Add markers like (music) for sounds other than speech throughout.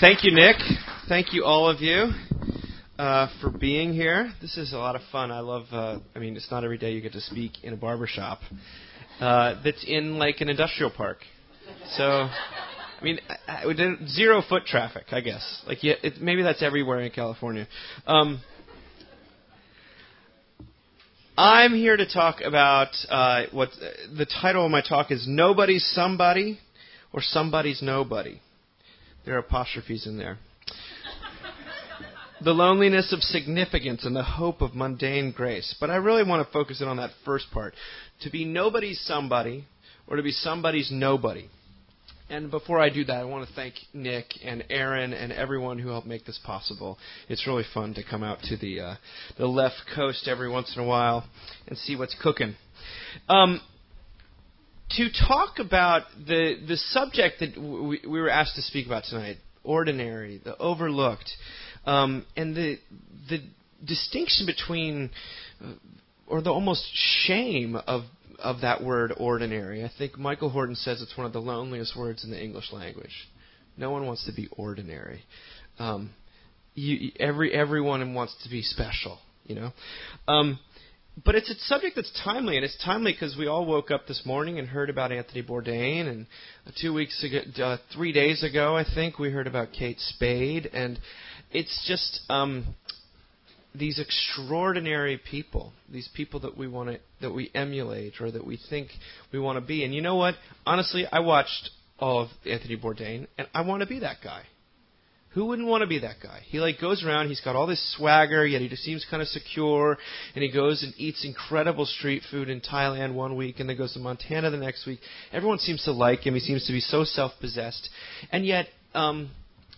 Thank you, Nick. Thank you, all of you, uh, for being here. This is a lot of fun. I love. Uh, I mean, it's not every day you get to speak in a barber shop uh, that's in like an industrial park. So, I mean, I, I, zero foot traffic, I guess. Like, yeah, it, maybe that's everywhere in California. Um, I'm here to talk about uh, what the title of my talk is "Nobody's Somebody" or "Somebody's Nobody." There are apostrophes in there. the loneliness of significance and the hope of mundane grace. But I really want to focus in on that first part. To be nobody's somebody or to be somebody's nobody. And before I do that, I want to thank Nick and Aaron and everyone who helped make this possible. It's really fun to come out to the uh, the left coast every once in a while and see what's cooking. Um, to talk about the the subject that we, we, were asked to speak about tonight, ordinary, the overlooked, um, and the the distinction between, uh, or the almost shame of of that word ordinary. I think Michael Horton says it's one of the loneliest words in the English language. No one wants to be ordinary. Um, you, every everyone wants to be special. You know. Um, but it's a subject that's timely, and it's timely because we all woke up this morning and heard about Anthony Bourdain, and two weeks ago, uh, three days ago, I think we heard about Kate Spade, and it's just um, these extraordinary people, these people that we want to that we emulate or that we think we want to be. And you know what? Honestly, I watched all of Anthony Bourdain, and I want to be that guy. Who wouldn't want to be that guy? He like goes around, he's got all this swagger, yet he just seems kind of secure, and he goes and eats incredible street food in Thailand one week, and then goes to Montana the next week. Everyone seems to like him. He seems to be so self-possessed, and yet, um,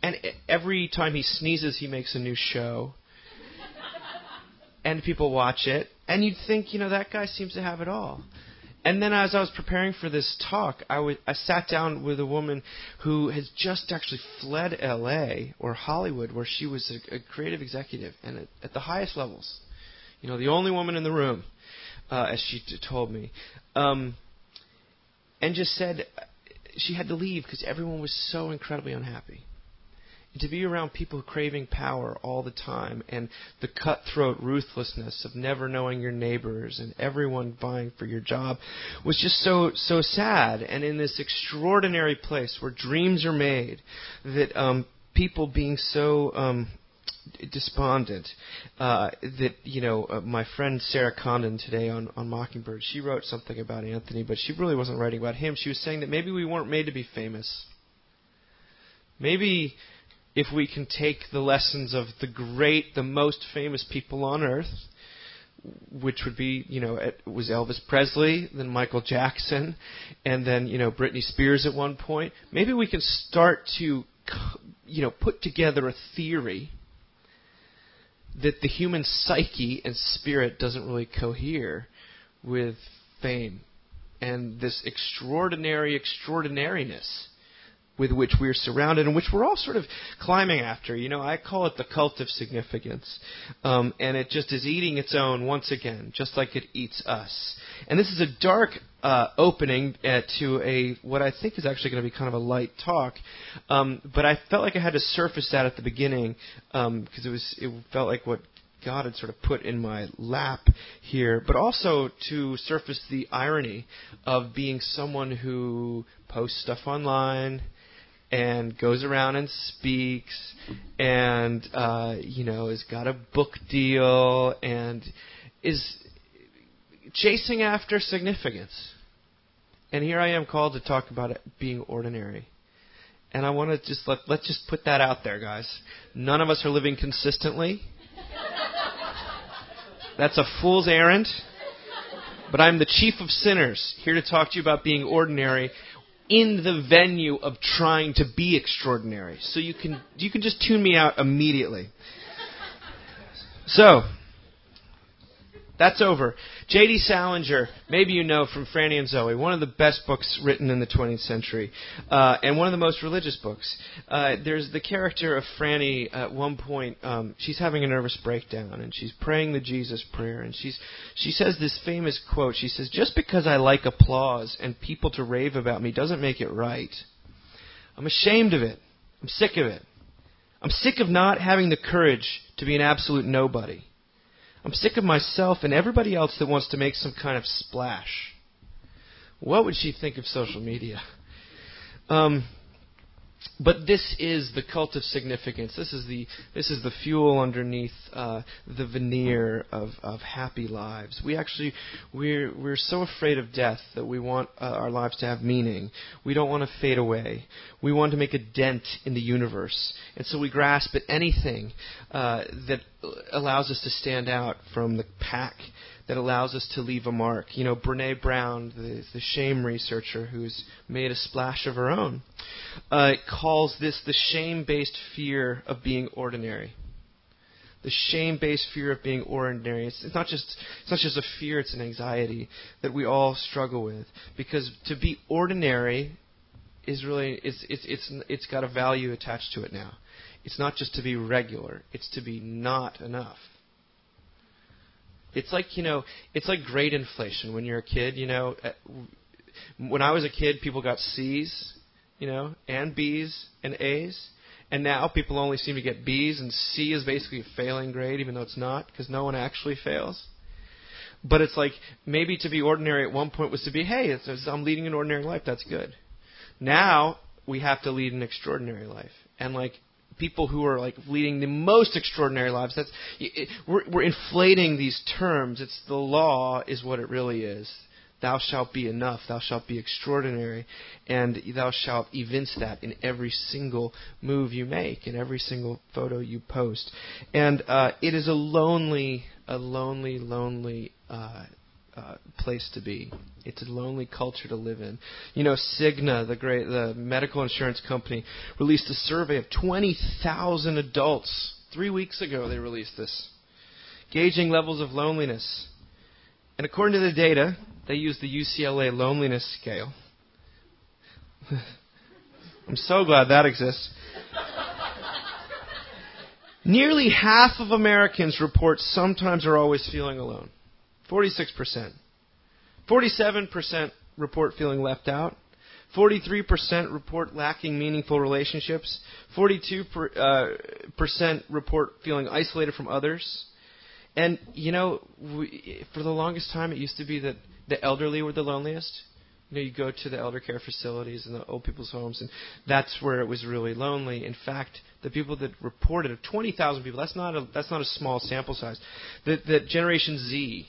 and every time he sneezes, he makes a new show, and people watch it, and you'd think, you know, that guy seems to have it all. And then as I was preparing for this talk, I, sat down with a woman who has just actually fled LA or Hollywood, where she was a, a creative executive and at, at, the highest levels. You know, the only woman in the room, uh, as she t- told me. Um, and just said she had to leave because everyone was so incredibly unhappy to be around people craving power all the time and the cutthroat ruthlessness of never knowing your neighbors and everyone vying for your job was just so so sad. And in this extraordinary place where dreams are made that um, people being so um, despondent uh, that you know uh, my friend Sarah Condon today on on Mockingbird she wrote something about Anthony but she really wasn't writing about him. She was saying that maybe we weren't made to be famous. Maybe if we can take the lessons of the great, the most famous people on earth, which would be, you know, it was Elvis Presley, then Michael Jackson, and then, you know, Britney Spears at one point. Maybe we can start to, you know, put together a theory that the human psyche and spirit doesn't really cohere with fame and this extraordinary extraordinariness with which we're surrounded and which we're all sort of climbing after. You know, I call it the cult of significance. Um, and it just is eating its own once again, just like it eats us. And this is a dark uh, opening uh, to a what I think is actually going to be kind of a light talk. Um, but I felt like I had to surface that at the beginning because um, it was it felt like what God had sort of put in my lap here, but also to surface the irony of being someone who posts stuff online, and goes around and speaks and uh, you know has got a book deal and is chasing after significance. And here I am called to talk about being ordinary. And I want to just let let's just put that out there, guys. None of us are living consistently. That's a fool's errand. But I'm the chief of sinners, here to talk to you about being ordinary in the venue of trying to be extraordinary. So you can you can just tune me out immediately. So that's over. J.D. Salinger, maybe you know from Franny and Zooey, one of the best books written in the 20th century, uh, and one of the most religious books. Uh, there's the character of Franny at one point. Um, she's having a nervous breakdown, and she's praying the Jesus prayer, and she's she says this famous quote. She says, "Just because I like applause and people to rave about me doesn't make it right. I'm ashamed of it. I'm sick of it. I'm sick of not having the courage to be an absolute nobody. I'm sick of myself and everybody else that wants to make some kind of splash. What would she think of social media? Um, but this is the cult of significance. This is the this is the fuel underneath uh, the veneer of, of happy lives. We actually we're we're so afraid of death that we want uh, our lives to have meaning. We don't want to fade away. We want to make a dent in the universe, and so we grasp at anything uh, that allows us to stand out from the pack that allows us to leave a mark. You know, Brene Brown, the, the shame researcher who's made a splash of her own, uh, calls this the shame based fear of being ordinary. The shame based fear of being ordinary. It's, it's, not just, it's not just a fear, it's an anxiety that we all struggle with. Because to be ordinary is really, it's, it's, it's, it's got a value attached to it now. It's not just to be regular, it's to be not enough. It's like you know, it's like grade inflation when you're a kid. You know, eh, when I was a kid, people got C's, you know, and B's and A's, and now people only seem to get B's, and C is basically a failing grade, even though it's not, because no one actually fails. But it's like maybe to be ordinary at one point was to be, hey, it's, it's, I'm leading an ordinary life. That's good. Now we have to lead an extraordinary life, and like people who are like leading the most extraordinary lives. That's it, we're, we're inflating these terms. It's the law is what it really is. Thou shalt be enough. Thou shalt be extraordinary, and thou shalt evince that in every single move you make, in every single photo you post. And uh, it is a lonely, a lonely, lonely uh, uh, place to be. It's a lonely culture to live in. You know, Cigna, the great the medical insurance company, released a survey of 20,000 adults. Three weeks ago, they released this, gauging levels of loneliness. And according to the data, they used the UCLA loneliness scale. (laughs) I'm so glad that exists. Nearly half of Americans report sometimes or always feeling alone. 46%. 47% report feeling left out. 43% report lacking meaningful relationships. 42% uh, report feeling isolated from others. And, you know, we, for the longest time, it used to be that the elderly were the loneliest. You know, you go to the elder care facilities and the old people's homes, and that's where it was really lonely. In fact, the people that reported of 20,000 people, that's not a that's not a small sample size. That that Generation Z,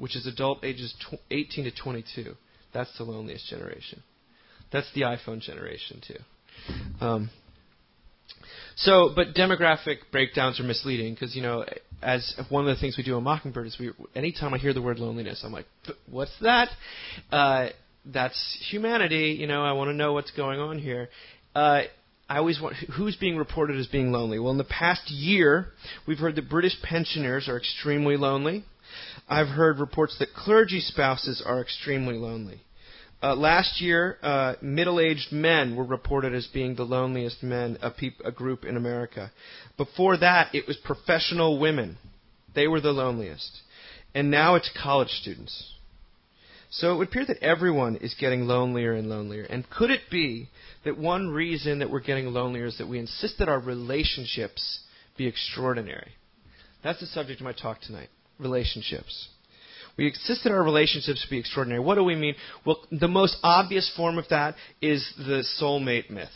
which is adult ages 18 to 22. That's the loneliest generation. That's the iPhone generation too. Um, so, but demographic breakdowns are misleading because you know, as one of the things we do on Mockingbird is we, anytime I hear the word loneliness, I'm like, what's that? Uh, that's humanity. You know, I want to know what's going on here. Uh, I always want who's being reported as being lonely. Well, in the past year, we've heard that British pensioners are extremely lonely. I've heard reports that clergy spouses are extremely lonely. Uh, last year, uh, middle-aged men were reported as being the loneliest men, a, peop- a group in America. Before that, it was professional women. They were the loneliest. And now it's college students. So it would appear that everyone is getting lonelier and lonelier. And could it be that one reason that we're getting lonelier is that we insist that our relationships be extraordinary? That's the subject of my talk tonight relationships. We insist that our relationships be extraordinary. What do we mean? Well, the most obvious form of that is the soulmate myth.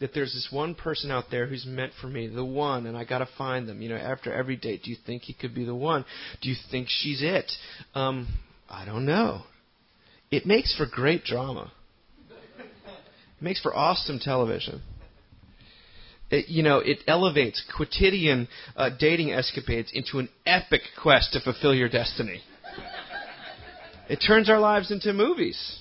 That there's this one person out there who's meant for me, the one, and I got to find them. You know, after every date, do you think he could be the one? Do you think she's it? Um, I don't know. It makes for great drama. It makes for awesome television it, you know, it elevates quotidian uh, dating escapades into an epic quest to fulfill your destiny. it turns our lives into movies.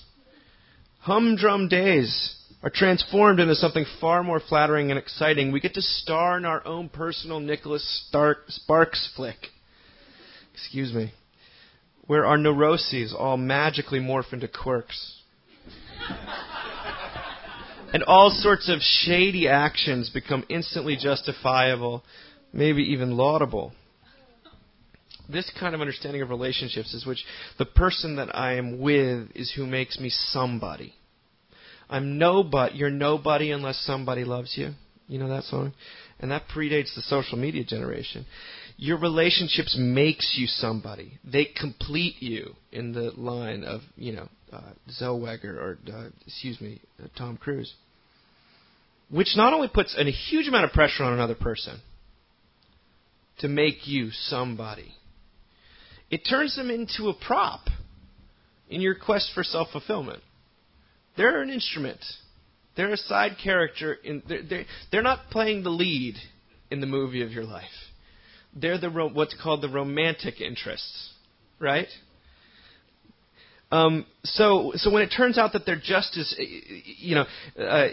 Humdrum days are transformed into something far more flattering and exciting. We get to star in our own personal Nicholas Stark, Sparks flick. Excuse me. Where our neuroses all magically morph into quirks and all sorts of shady actions become instantly justifiable, maybe even laudable. This kind of understanding of relationships is which the person that I am with is who makes me somebody. I'm nobody. You're nobody unless somebody loves you. You know that song? And that predates the social media generation. Your relationships makes you somebody. They complete you in the line of, you know, uh, Zellweger or, uh, excuse me, uh, Tom Cruise. Which not only puts a huge amount of pressure on another person to make you somebody, it turns them into a prop in your quest for self fulfillment. They're an instrument. They're a side character. In, they're, they're, they're not playing the lead in the movie of your life. They're the what's called the romantic interests, right? Um, so, so when it turns out that they're just as, you know, uh,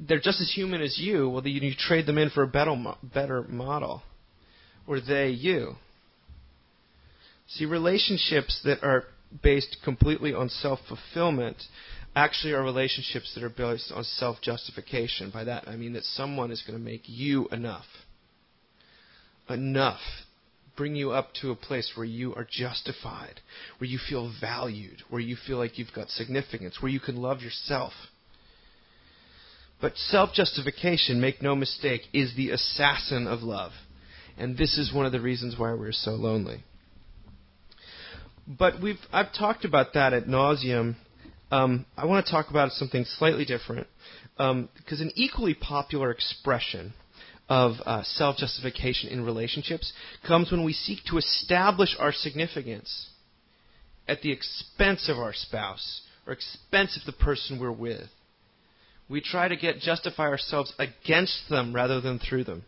they're just as human as you, well, you, you trade them in for a better, better model, or they you. See, relationships that are based completely on self fulfillment actually are relationships that are based on self justification. By that, I mean that someone is going to make you enough. Enough. Bring you up to a place where you are justified, where you feel valued, where you feel like you've got significance, where you can love yourself. But self justification, make no mistake, is the assassin of love. And this is one of the reasons why we're so lonely. But we've I've talked about that at nauseum. Um, I want to talk about something slightly different because um, an equally popular expression of uh, self justification in relationships comes when we seek to establish our significance at the expense of our spouse or expense of the person we're with. We try to get justify ourselves against them rather than through them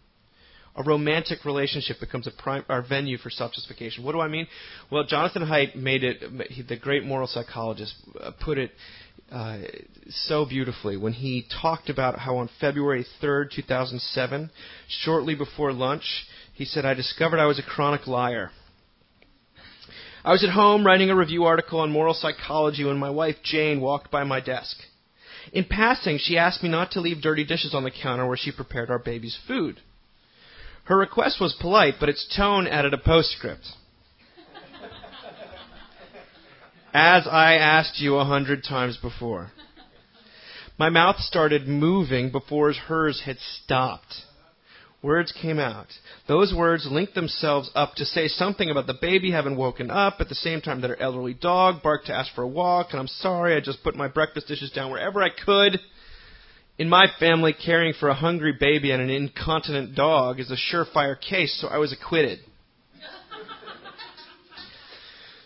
a romantic relationship becomes a prime, our venue for self-justification. What do I mean? Well, Jonathan Haidt made it. The great moral psychologist uh, put it uh, so beautifully when he talked about how on February 3rd, 2007, shortly before lunch, he said, "I discovered I was a chronic liar." I was at home writing a review article on moral psychology when my wife Jane walked by my desk. In passing, she asked me not to leave dirty dishes on the counter where she prepared our baby's food. Her request was polite, but its tone added a postscript. As I asked you a hundred times before. My mouth started moving before hers had stopped. Words came out. Those words linked themselves up to say something about the baby having woken up at the same time that her elderly dog barked to ask for a walk, and I'm sorry I just put my breakfast dishes down wherever I could. In my family, caring for a hungry baby and an incontinent dog is a surefire case, so I was acquitted.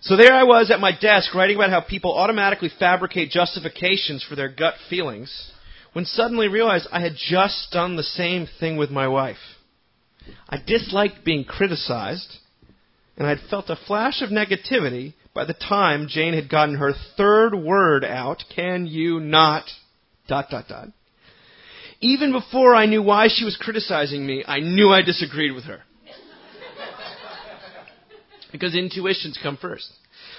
so there I was at my desk writing about how people automatically fabricate justifications for their gut feelings, when suddenly realized I had just done the same thing with my wife. I disliked being criticized, and I had felt a flash of negativity by the time Jane had gotten her third word out. Can you not? Dot, dot, dot. Even before I knew why she was criticizing me, I knew I disagreed with her. (laughs) because intuitions come first.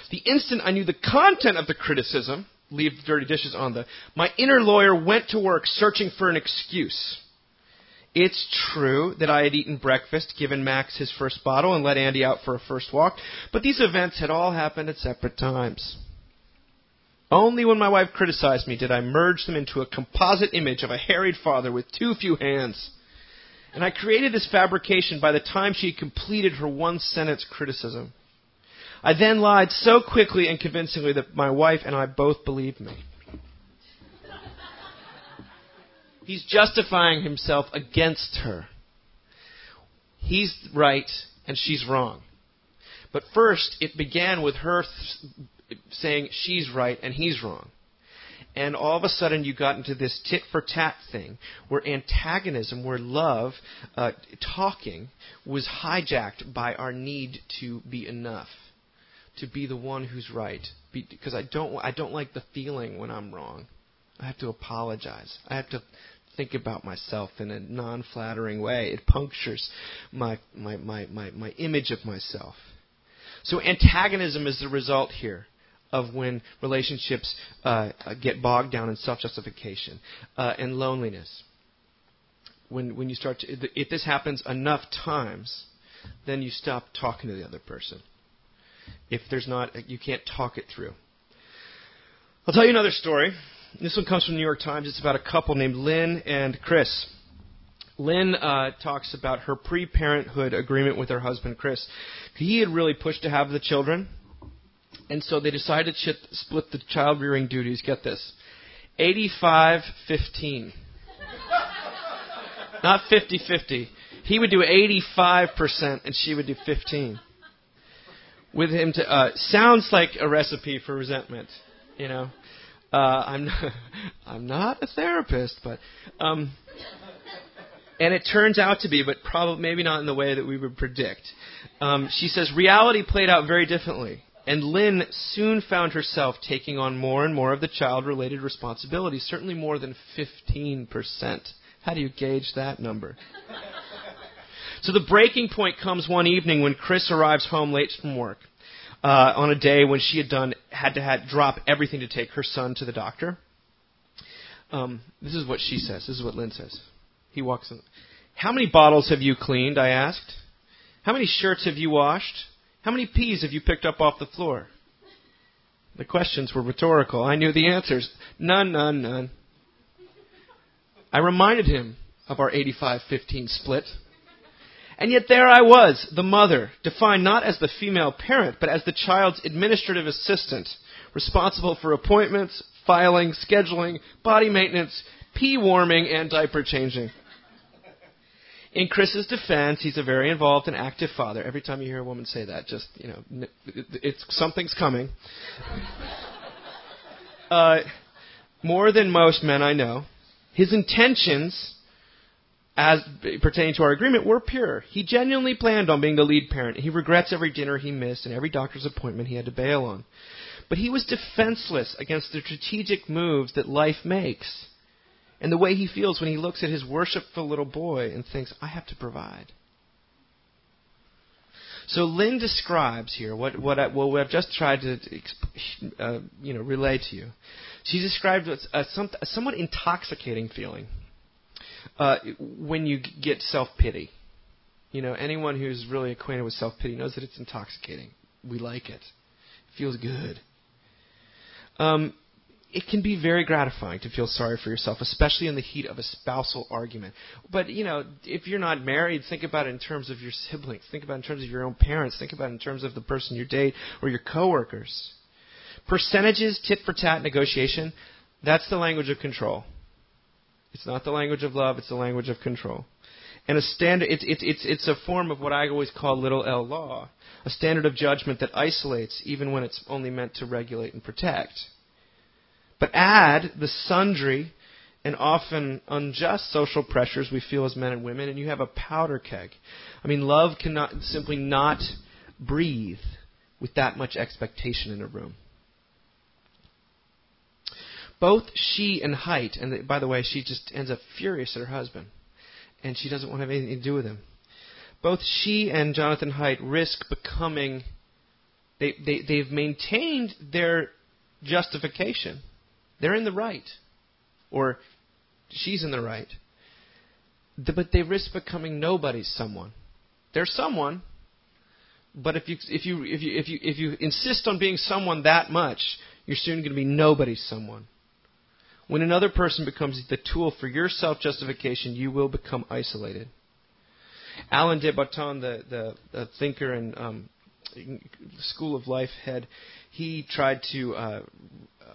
The instant I knew the content of the criticism, leave the dirty dishes on the, my inner lawyer went to work searching for an excuse. It's true that I had eaten breakfast, given Max his first bottle, and let Andy out for a first walk, but these events had all happened at separate times. Only when my wife criticized me did I merge them into a composite image of a harried father with too few hands. And I created this fabrication by the time she had completed her one sentence criticism. I then lied so quickly and convincingly that my wife and I both believed me. He's justifying himself against her. He's right and she's wrong. But first, it began with her saying she's right and he's wrong. And all of a sudden, you got into this tit for tat thing where antagonism, where love, uh, talking, was hijacked by our need to be enough, to be the one who's right. Because I don't, I don't like the feeling when I'm wrong. I have to apologize. I have to think about myself in a non flattering way. It punctures my, my, my, my, my image of myself. So antagonism is the result here of when relationships uh, get bogged down in self-justification uh, and loneliness. When when you start to, if this happens enough times, then you stop talking to the other person. If there's not, you can't talk it through. I'll tell you another story. This one comes from the New York Times. It's about a couple named Lynn and Chris. Lynn uh, talks about her pre parenthood agreement with her husband, Chris. He had really pushed to have the children, and so they decided to split the child rearing duties. Get this 85 15. Not 50 50. He would do 85%, and she would do 15 with him to uh, sounds like a recipe for resentment you know uh, i'm not, (laughs) i'm not a therapist but um and it turns out to be, but probably maybe not in the way that we would predict. Um, she says reality played out very differently, and Lynn soon found herself taking on more and more of the child-related responsibilities, certainly more than 15%. How do you gauge that number? So the breaking point comes one evening when Chris arrives home late from work. Uh, on a day when she had done had to had drop everything to take her son to the doctor. Um, this is what she says. This is what Lynn says. He walks in. How many bottles have you cleaned? I asked. How many shirts have you washed? How many peas have you picked up off the floor? The questions were rhetorical. I knew the answers. None, none, none. I reminded him of our 85 15 split. And yet there I was, the mother, defined not as the female parent, but as the child's administrative assistant, responsible for appointments, filing, scheduling, body maintenance, pea warming, and diaper changing. In Chris's defense, he's a very involved and active father. Every time you hear a woman say that, just you know, it's something's coming. uh, more than most men I know, his intentions, as pertaining to our agreement, were pure. He genuinely planned on being the lead parent. He regrets every dinner he missed and every doctor's appointment he had to bail on. But he was defenseless against the strategic moves that life makes and the way he feels when he looks at his worshipful little boy and thinks, I have to provide. So Lynn describes here what what, I, what I've just tried to uh, you know relay to you. She describes a, some, a somewhat intoxicating feeling uh, when you get self pity. You know, anyone who's really acquainted with self pity knows that it's intoxicating. We like it. It feels good. Um, it can be very gratifying to feel sorry for yourself, especially in the heat of a spousal argument. But, you know, if you're not married, think about it in terms of your siblings. Think about it in terms of your own parents. Think about it in terms of the person you date or your coworkers. Percentages, tit for tat negotiation, that's the language of control. It's not the language of love, it's the language of control. And a standard, it's, it's, it's, it's a form of what I always call little L law, a standard of judgment that isolates even when it's only meant to regulate and protect. But add the sundry and often unjust social pressures we feel as men and women, and you have a powder keg. I mean, love cannot simply not breathe with that much expectation in a room. Both she and Haidt, and by the way, she just ends up furious at her husband, and she doesn't want to have anything to do with him. Both she and Jonathan Haidt risk becoming, they, they, they've maintained their justification they're in the right. Or she's in the right. But they risk becoming nobody's someone. They're someone, but if you if you if you if you if you insist on being someone that much, you're soon going to be nobody's someone. When another person becomes the tool for your self-justification, you will become isolated. Alain de Botton, the, the, the thinker and um, School of Life head, he tried to uh,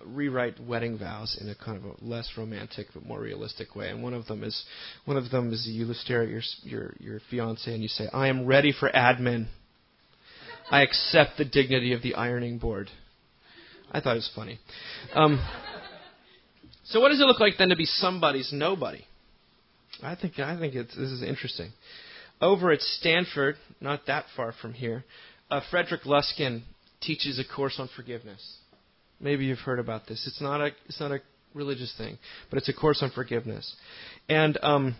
rewrite wedding vows in a kind of a less romantic but more realistic way. And one of them is one of them is you stare at your your your fiance and you say, "I am ready for admin. I accept the dignity of the ironing board." I thought it was funny. Um, so, what does it look like then to be somebody's nobody? I think I think it's, this is interesting. Over at Stanford, not that far from here, uh, Frederick Luskin teaches a course on forgiveness. Maybe you've heard about this. It's not a it's not a religious thing, but it's a course on forgiveness. And um,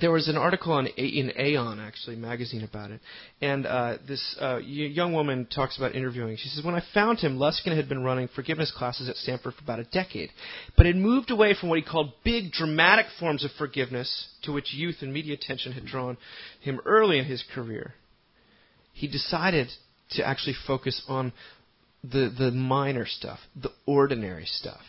there was an article on in Aeon actually magazine about it, and uh, this uh, young woman talks about interviewing. She says, "When I found him, Luskin had been running forgiveness classes at Stanford for about a decade, but had moved away from what he called big, dramatic forms of forgiveness to which youth and media attention had drawn him early in his career. He decided to actually focus on the, the minor stuff, the ordinary stuff.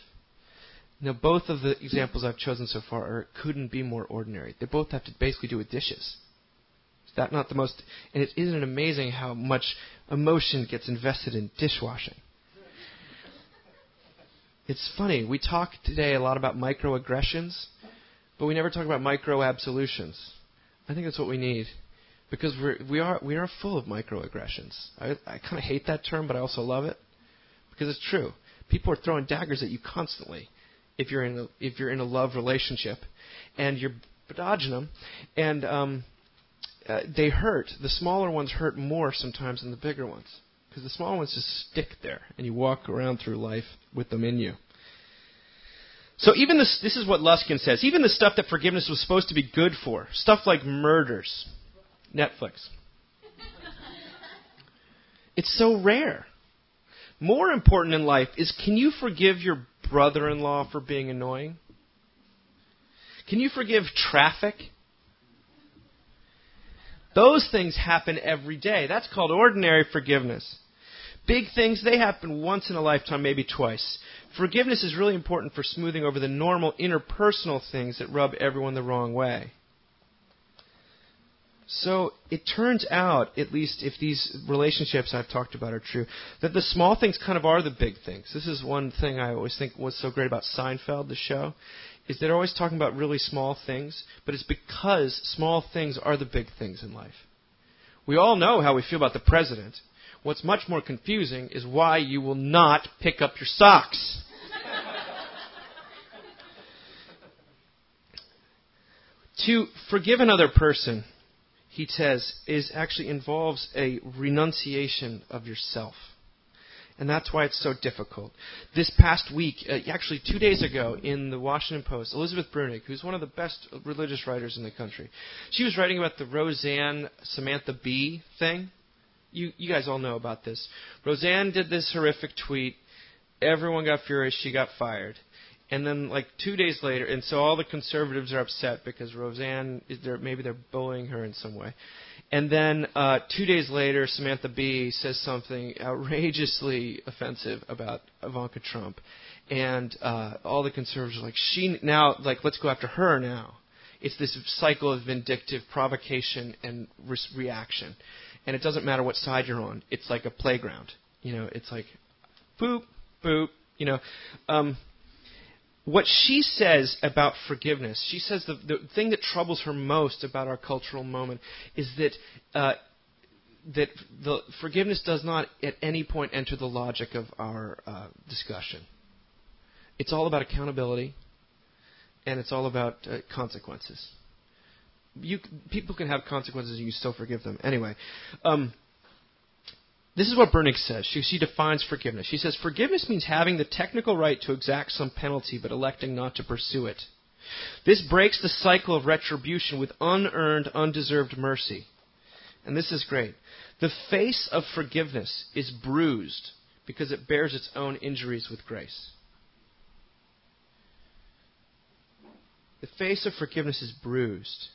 Now, both of the examples I've chosen so far are, couldn't be more ordinary. They both have to basically do with dishes. Is that not the most? And it, isn't amazing how much emotion gets invested in dishwashing? It's funny. We talk today a lot about microaggressions, but we never talk about micro absolutions. I think that's what we need because we're, we are we are full of microaggressions. I, I kind of hate that term, but I also love it because it's true. People are throwing daggers at you constantly if you're in a, if you're in a love relationship, and you're dodging them, and um, uh, they hurt. The smaller ones hurt more sometimes than the bigger ones because the small ones just stick there, and you walk around through life with them in you. So even this, this is what Luskin says. Even the stuff that forgiveness was supposed to be good for, stuff like murders, Netflix. it's so rare. More important in life is can you forgive your brother-in-law for being annoying? Can you forgive traffic? Those things happen every day. That's called ordinary forgiveness. Big things, they happen once in a lifetime, maybe twice. Forgiveness is really important for smoothing over the normal interpersonal things that rub everyone the wrong way. So it turns out, at least if these relationships I've talked about are true, that the small things kind of are the big things. This is one thing I always think was so great about Seinfeld, the show, is they're always talking about really small things, but it's because small things are the big things in life. We all know how we feel about the president. What's much more confusing is why you will not pick up your socks. (laughs) to forgive another person, he says, is actually involves a renunciation of yourself. And that's why it's so difficult. This past week, uh, actually two days ago, in the Washington Post, Elizabeth Bruenig, who's one of the best religious writers in the country, she was writing about the Roseanne Samantha Bee thing you you guys all know about this. Roseanne did this horrific tweet. Everyone got furious. She got fired. And then, like two days later, and so all the conservatives are upset because Roseanne, is there, maybe they're bullying her in some way. And then uh, two days later, Samantha Bee says something outrageously offensive about Ivanka Trump, and uh, all the conservatives are like, she now, like, let's go after her now. It's this cycle of vindictive provocation and re- reaction and it doesn't matter what side you're on. It's like a playground. You know, it's like boop, boop. You know, um, what she says about forgiveness, she says the, the thing that troubles her most about our cultural moment is that uh, that the forgiveness does not at any point enter the logic of our uh, discussion. It's all about accountability, and it's all about uh, consequences you people can have consequences and you still forgive them. Anyway, um, this is what Bruenig says. She, she defines forgiveness. She says forgiveness means having the technical right to exact some penalty but electing not to pursue it. This breaks the cycle of retribution with unearned, undeserved mercy. And this is great. The face of forgiveness is bruised because it bears its own injuries with grace. The face of forgiveness is bruised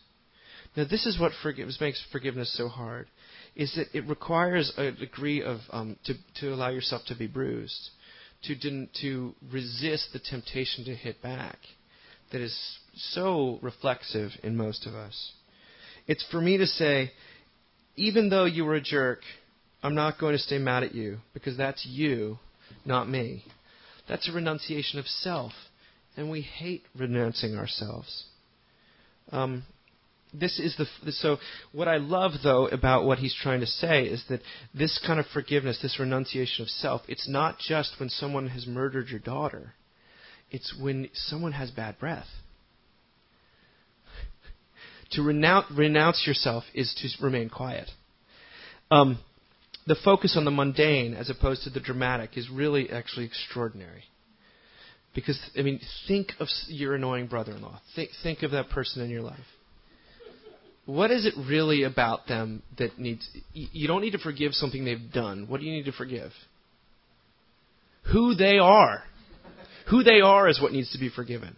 now, this is what makes forgiveness so hard, is that it requires a degree of um, to to allow yourself to be bruised, to to resist the temptation to hit back, that is so reflexive in most of us. It's for me to say, even though you were a jerk, I'm not going to stay mad at you because that's you, not me. That's a renunciation of self, and we hate renouncing ourselves. Um, this is the so what I love though about what he's trying to say is that this kind of forgiveness, this renunciation of self, it's not just when someone has murdered your daughter. It's when someone has bad breath. (laughs) to renounce, renounce yourself is to remain quiet. Um, the focus on the mundane as opposed to the dramatic is really actually extraordinary. Because I mean, think of your annoying brother-in-law. Think think of that person in your life what is it really about them that needs you don't need to forgive something they've done. What do you need to forgive? Who they are. Who they are is what needs to be forgiven.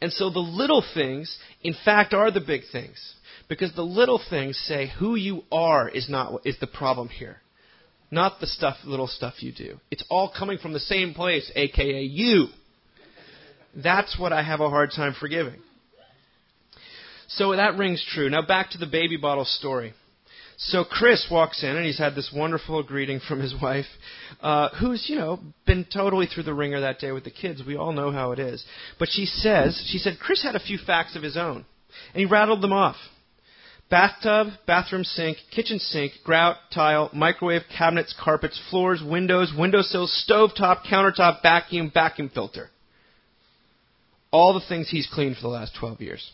And so the little things in fact are the big things. Because the little things say who you are is not is the problem here. Not the stuff little stuff you do. It's all coming from the same place aka you. That's what I have a hard time forgiving. So that rings true. Now back to the baby bottle story. So Chris walks in and he's had this wonderful greeting from his (laughs) wife, uh, who's you know been totally through the wringer that day with the kids. We all know how it is. But she says she said Chris had a few facts of his own, and he rattled them off. Bathtub, bathroom sink, kitchen sink, grout, tile, microwave, cabinets, carpets, floors, windows, windowsills, stove top, countertop, vacuum, vacuum filter. All the things he's cleaned for the last 12 years.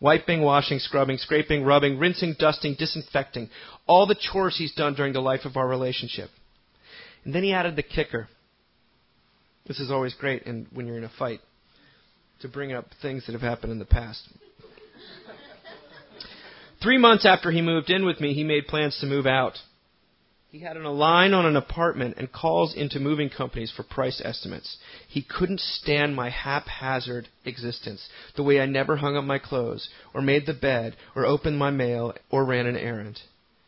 Wiping, washing, scrubbing, scraping, rubbing, rinsing, dusting, disinfecting. All the chores he's done during the life of our relationship. And then he added the kicker. This is always great in, when you're in a fight to bring up things that have happened in the past. Three months after he moved in with me, he made plans to move out. He had an line on an apartment and calls into moving companies for price estimates. He couldn't stand my haphazard existence, the way I never hung up my clothes, or made the bed, or opened my mail, or ran an errand.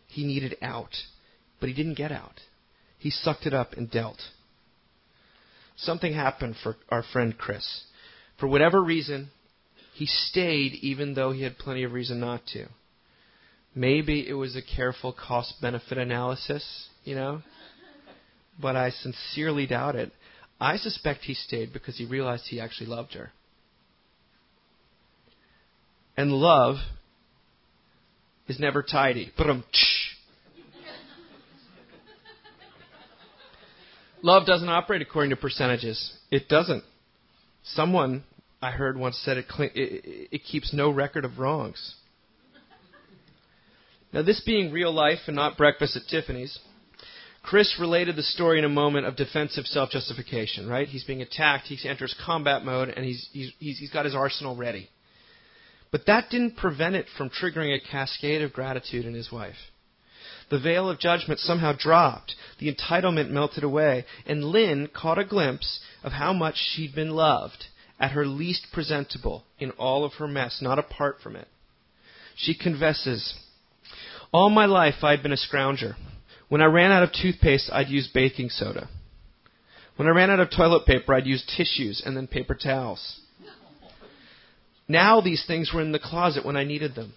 He needed out, but he didn't get out. He sucked it up and dealt. Something happened for our friend Chris. For whatever reason, he stayed even though he had plenty of reason not to. Maybe it was a careful cost benefit analysis, you know? But I sincerely doubt it. I suspect he stayed because he realized he actually loved her. And love is never tidy. Love doesn't operate according to percentages. It doesn't. Someone I heard once said it, it, it keeps no record of wrongs. Now, this being real life and not breakfast at Tiffany's, Chris related the story in a moment of defensive self justification, right? He's being attacked, he enters combat mode, and he's, he's, he's got his arsenal ready. But that didn't prevent it from triggering a cascade of gratitude in his wife. The veil of judgment somehow dropped, the entitlement melted away, and Lynn caught a glimpse of how much she'd been loved at her least presentable in all of her mess, not apart from it. She confesses, all my life I'd been a scrounger. When I ran out of toothpaste, I'd use baking soda. When I ran out of toilet paper, I'd use tissues and then paper towels. Now these things were in the closet when I needed them.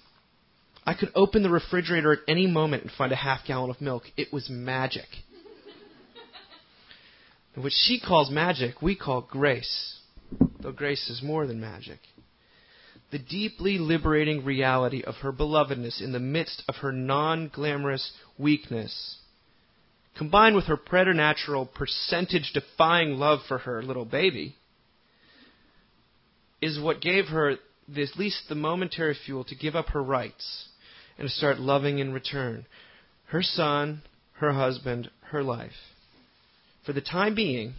I could open the refrigerator at any moment and find a half gallon of milk. It was magic. What she calls magic, we call grace, though grace is more than magic the deeply liberating reality of her belovedness in the midst of her non glamorous weakness, combined with her preternatural, percentage defying love for her little baby, is what gave her at least the momentary fuel to give up her rights and start loving in return her son, her husband, her life. For the time being,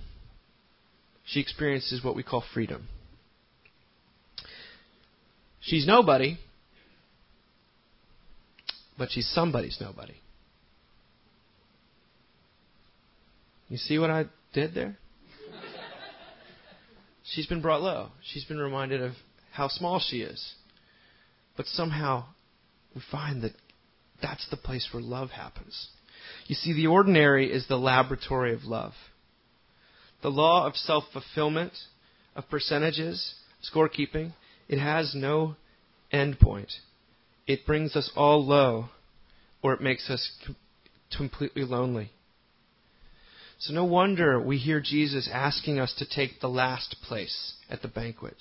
she experiences what we call freedom. She's nobody, but she's somebody's nobody. You see what I did there? She's been brought low. She's been reminded of how small she is. But somehow we find that that's the place where love happens. You see, the ordinary is the laboratory of love. The law of self fulfillment, of percentages, scorekeeping, it has no end point. It brings us all low, or it makes us com- completely lonely. So, no wonder we hear Jesus asking us to take the last place at the banquet,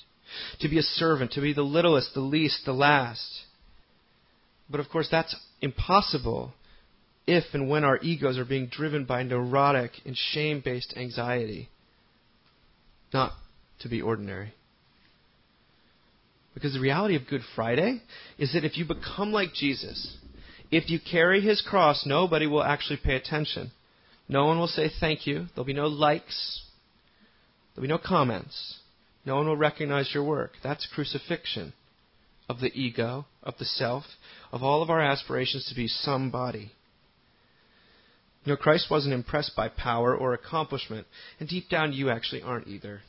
to be a servant, to be the littlest, the least, the last. But of course, that's impossible if and when our egos are being driven by neurotic and shame based anxiety, not to be ordinary. Because the reality of Good Friday is that if you become like Jesus, if you carry his cross, nobody will actually pay attention. No one will say thank you. There'll be no likes. There'll be no comments. No one will recognize your work. That's crucifixion of the ego, of the self, of all of our aspirations to be somebody. You know, Christ wasn't impressed by power or accomplishment, and deep down you actually aren't either.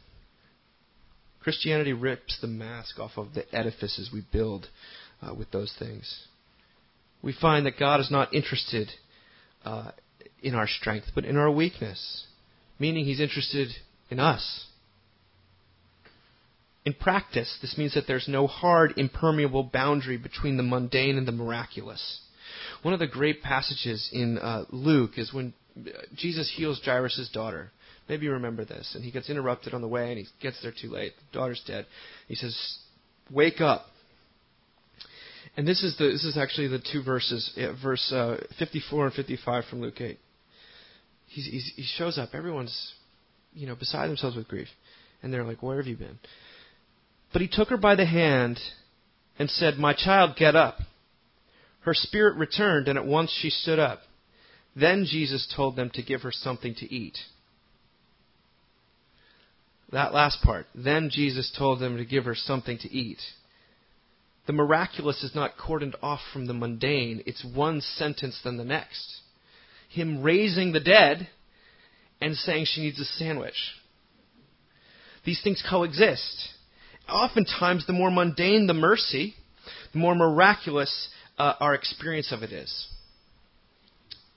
Christianity rips the mask off of the edifices we build uh, with those things. We find that God is not interested uh, in our strength, but in our weakness, meaning He's interested in us. In practice, this means that there's no hard, impermeable boundary between the mundane and the miraculous. One of the great passages in uh, Luke is when uh, Jesus heals Jairus' daughter. Maybe you remember this. And he gets interrupted on the way, and he gets there too late. The daughter's dead. He says, "Wake up." And this is the this is actually the two verses, verse uh, 54 and 55 from Luke 8. He's, he's, he shows up. Everyone's, you know, beside themselves with grief, and they're like, "Where have you been?" But he took her by the hand and said, "My child, get up." Her spirit returned, and at once she stood up. Then Jesus told them to give her something to eat. That last part. Then Jesus told them to give her something to eat. The miraculous is not cordoned off from the mundane, it's one sentence than the next. Him raising the dead and saying she needs a sandwich. These things coexist. Oftentimes, the more mundane the mercy, the more miraculous uh, our experience of it is.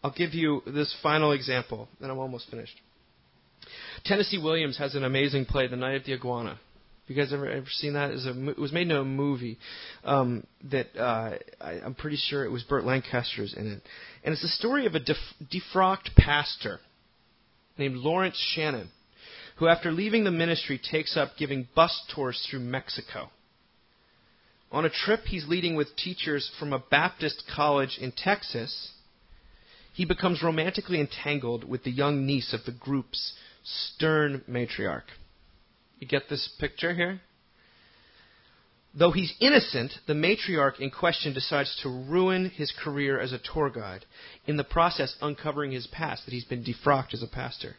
I'll give you this final example, and I'm almost finished. Tennessee Williams has an amazing play, The Night of the Iguana. You guys ever ever seen that? It was made into a movie um, that uh, I, I'm pretty sure it was Burt Lancaster's in it, and it's the story of a def- defrocked pastor named Lawrence Shannon, who after leaving the ministry takes up giving bus tours through Mexico. On a trip he's leading with teachers from a Baptist college in Texas, he becomes romantically entangled with the young niece of the group's stern matriarch. You get this picture here? Though he's innocent, the matriarch in question decides to ruin his career as a tour guide, in the process uncovering his past, that he's been defrocked as a pastor.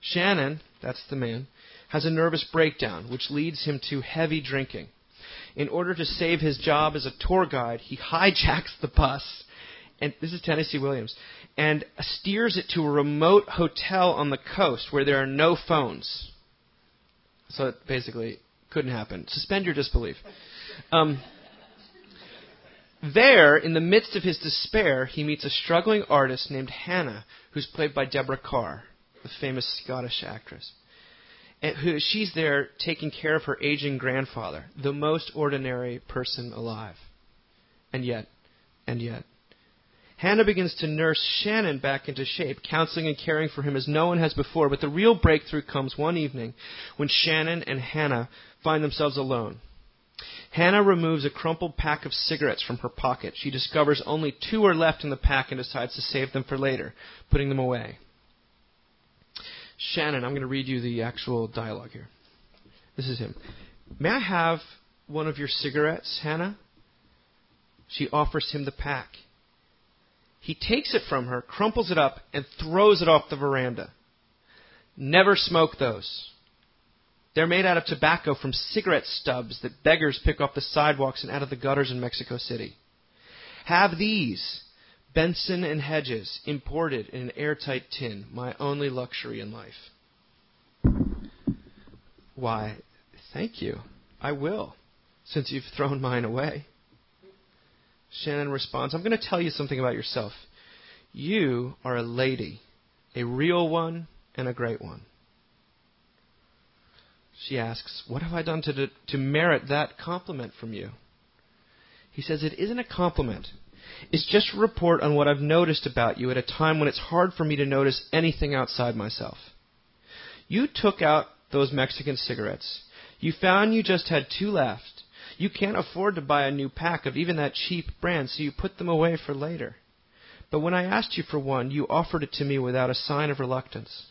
Shannon, that's the man, has a nervous breakdown, which leads him to heavy drinking. In order to save his job as a tour guide, he (laughs) hijacks the bus, and this is Tennessee Williams, and steers it to a remote hotel on the coast where there are no phones. So it basically couldn't happen. Suspend your disbelief. Um, there, in the midst of his despair, he meets a struggling artist named Hannah, who's played by Deborah Kerr, the famous Scottish actress. And who, she's there taking care of her aging grandfather, the most ordinary person alive. And yet, and yet, Hannah begins to nurse Shannon back into shape, counseling and caring for him as no one has before. But the real breakthrough comes one evening when Shannon and Hannah find themselves alone. Hannah removes a crumpled pack of cigarettes from her pocket. She discovers only two are left in the pack and decides to save them for later, putting them away. Shannon, I'm going to read you the actual dialogue here. This is him. May I have one of your cigarettes, Hannah? She offers him the pack. He takes it from her, crumples it up, and throws it off the veranda. Never smoke those. They're made out of tobacco from cigarette stubs that beggars pick off the sidewalks and out of the gutters in Mexico City. Have these, Benson and Hedges, imported in an airtight tin, my only luxury in life. Why, thank you. I will, since you've thrown mine away. Shannon responds, I'm going to tell you something about yourself. You are a lady, a real one and a great one. She asks, What have I done to, to merit that compliment from you? He says, It isn't a compliment. It's just a report on what I've noticed about you at a time when it's hard for me to notice anything outside myself. You took out those Mexican cigarettes. You found you just had two left, you can't afford to buy a new pack of even that cheap brand, so you put them away for later. But when I asked you for one, you offered it to me without a sign of reluctance.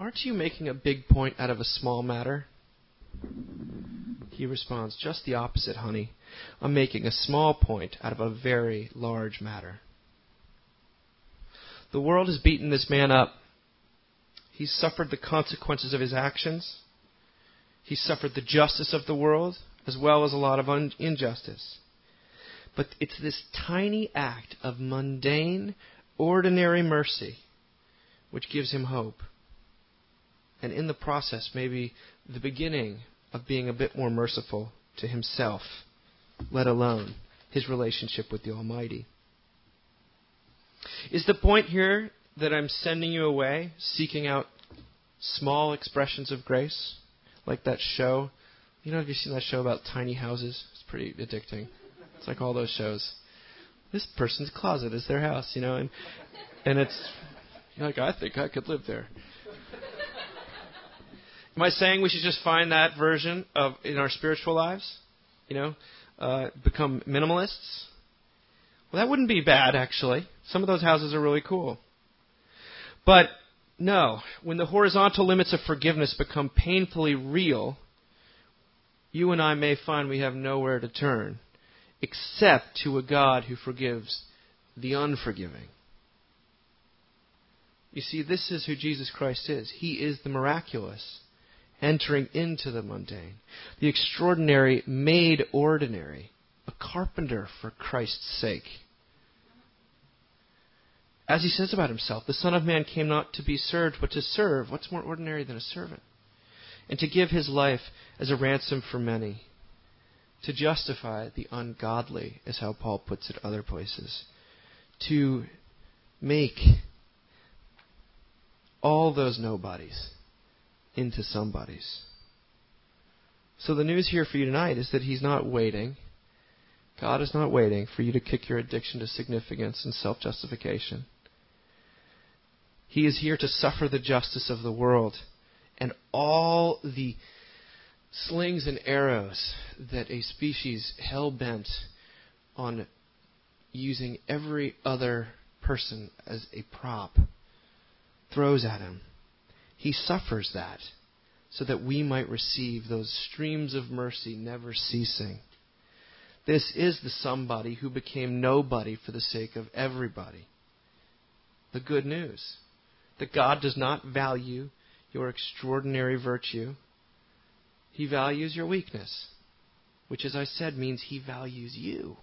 Aren't you making a big point out of a small matter? He responds, Just the opposite, honey. I'm making a small point out of a very large matter. The world has beaten this man up. He's suffered the consequences of his actions. He suffered the justice of the world as well as a lot of un- injustice. But it's this tiny act of mundane, ordinary mercy which gives him hope. And in the process, maybe the beginning of being a bit more merciful to himself, let alone his relationship with the Almighty. Is the point here that I'm sending you away, seeking out small expressions of grace, like that show. You know, have you seen that show about tiny houses? It's pretty addicting. It's like all those shows. This person's closet is their house, you know, and and it's like I think I could live there. Am I saying we should just find that version of in our spiritual lives? You know, uh, become minimalists? Well, that wouldn't be bad, actually. Some of those houses are really cool. But no, when the horizontal limits of forgiveness become painfully real, you and I may find we have nowhere to turn except to a God who forgives the unforgiving. You see, this is who Jesus Christ is. He is the miraculous entering into the mundane, the extraordinary made ordinary, a carpenter for Christ's sake. As he says about himself, the Son of Man came not to be served, but to serve. What's more ordinary than a servant? And to give his life as a ransom for many. To justify the ungodly, is how Paul puts it other places. To make all those nobodies into somebodies. So the news here for you tonight is that He's not waiting. God is not waiting for you to kick your addiction to significance and self justification. He is here to suffer the justice of the world and all the slings and arrows that a species hell bent on using every other person as a prop throws at him. He suffers that so that we might receive those streams of mercy never ceasing. This is the somebody who became nobody for the sake of everybody. The good news that God does not value your extraordinary virtue, He values your weakness, which, as I said, means He values you.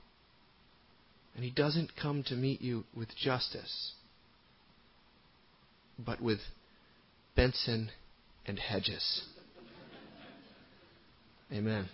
And He doesn't come to meet you with justice, but with Benson and Hedges. Amen.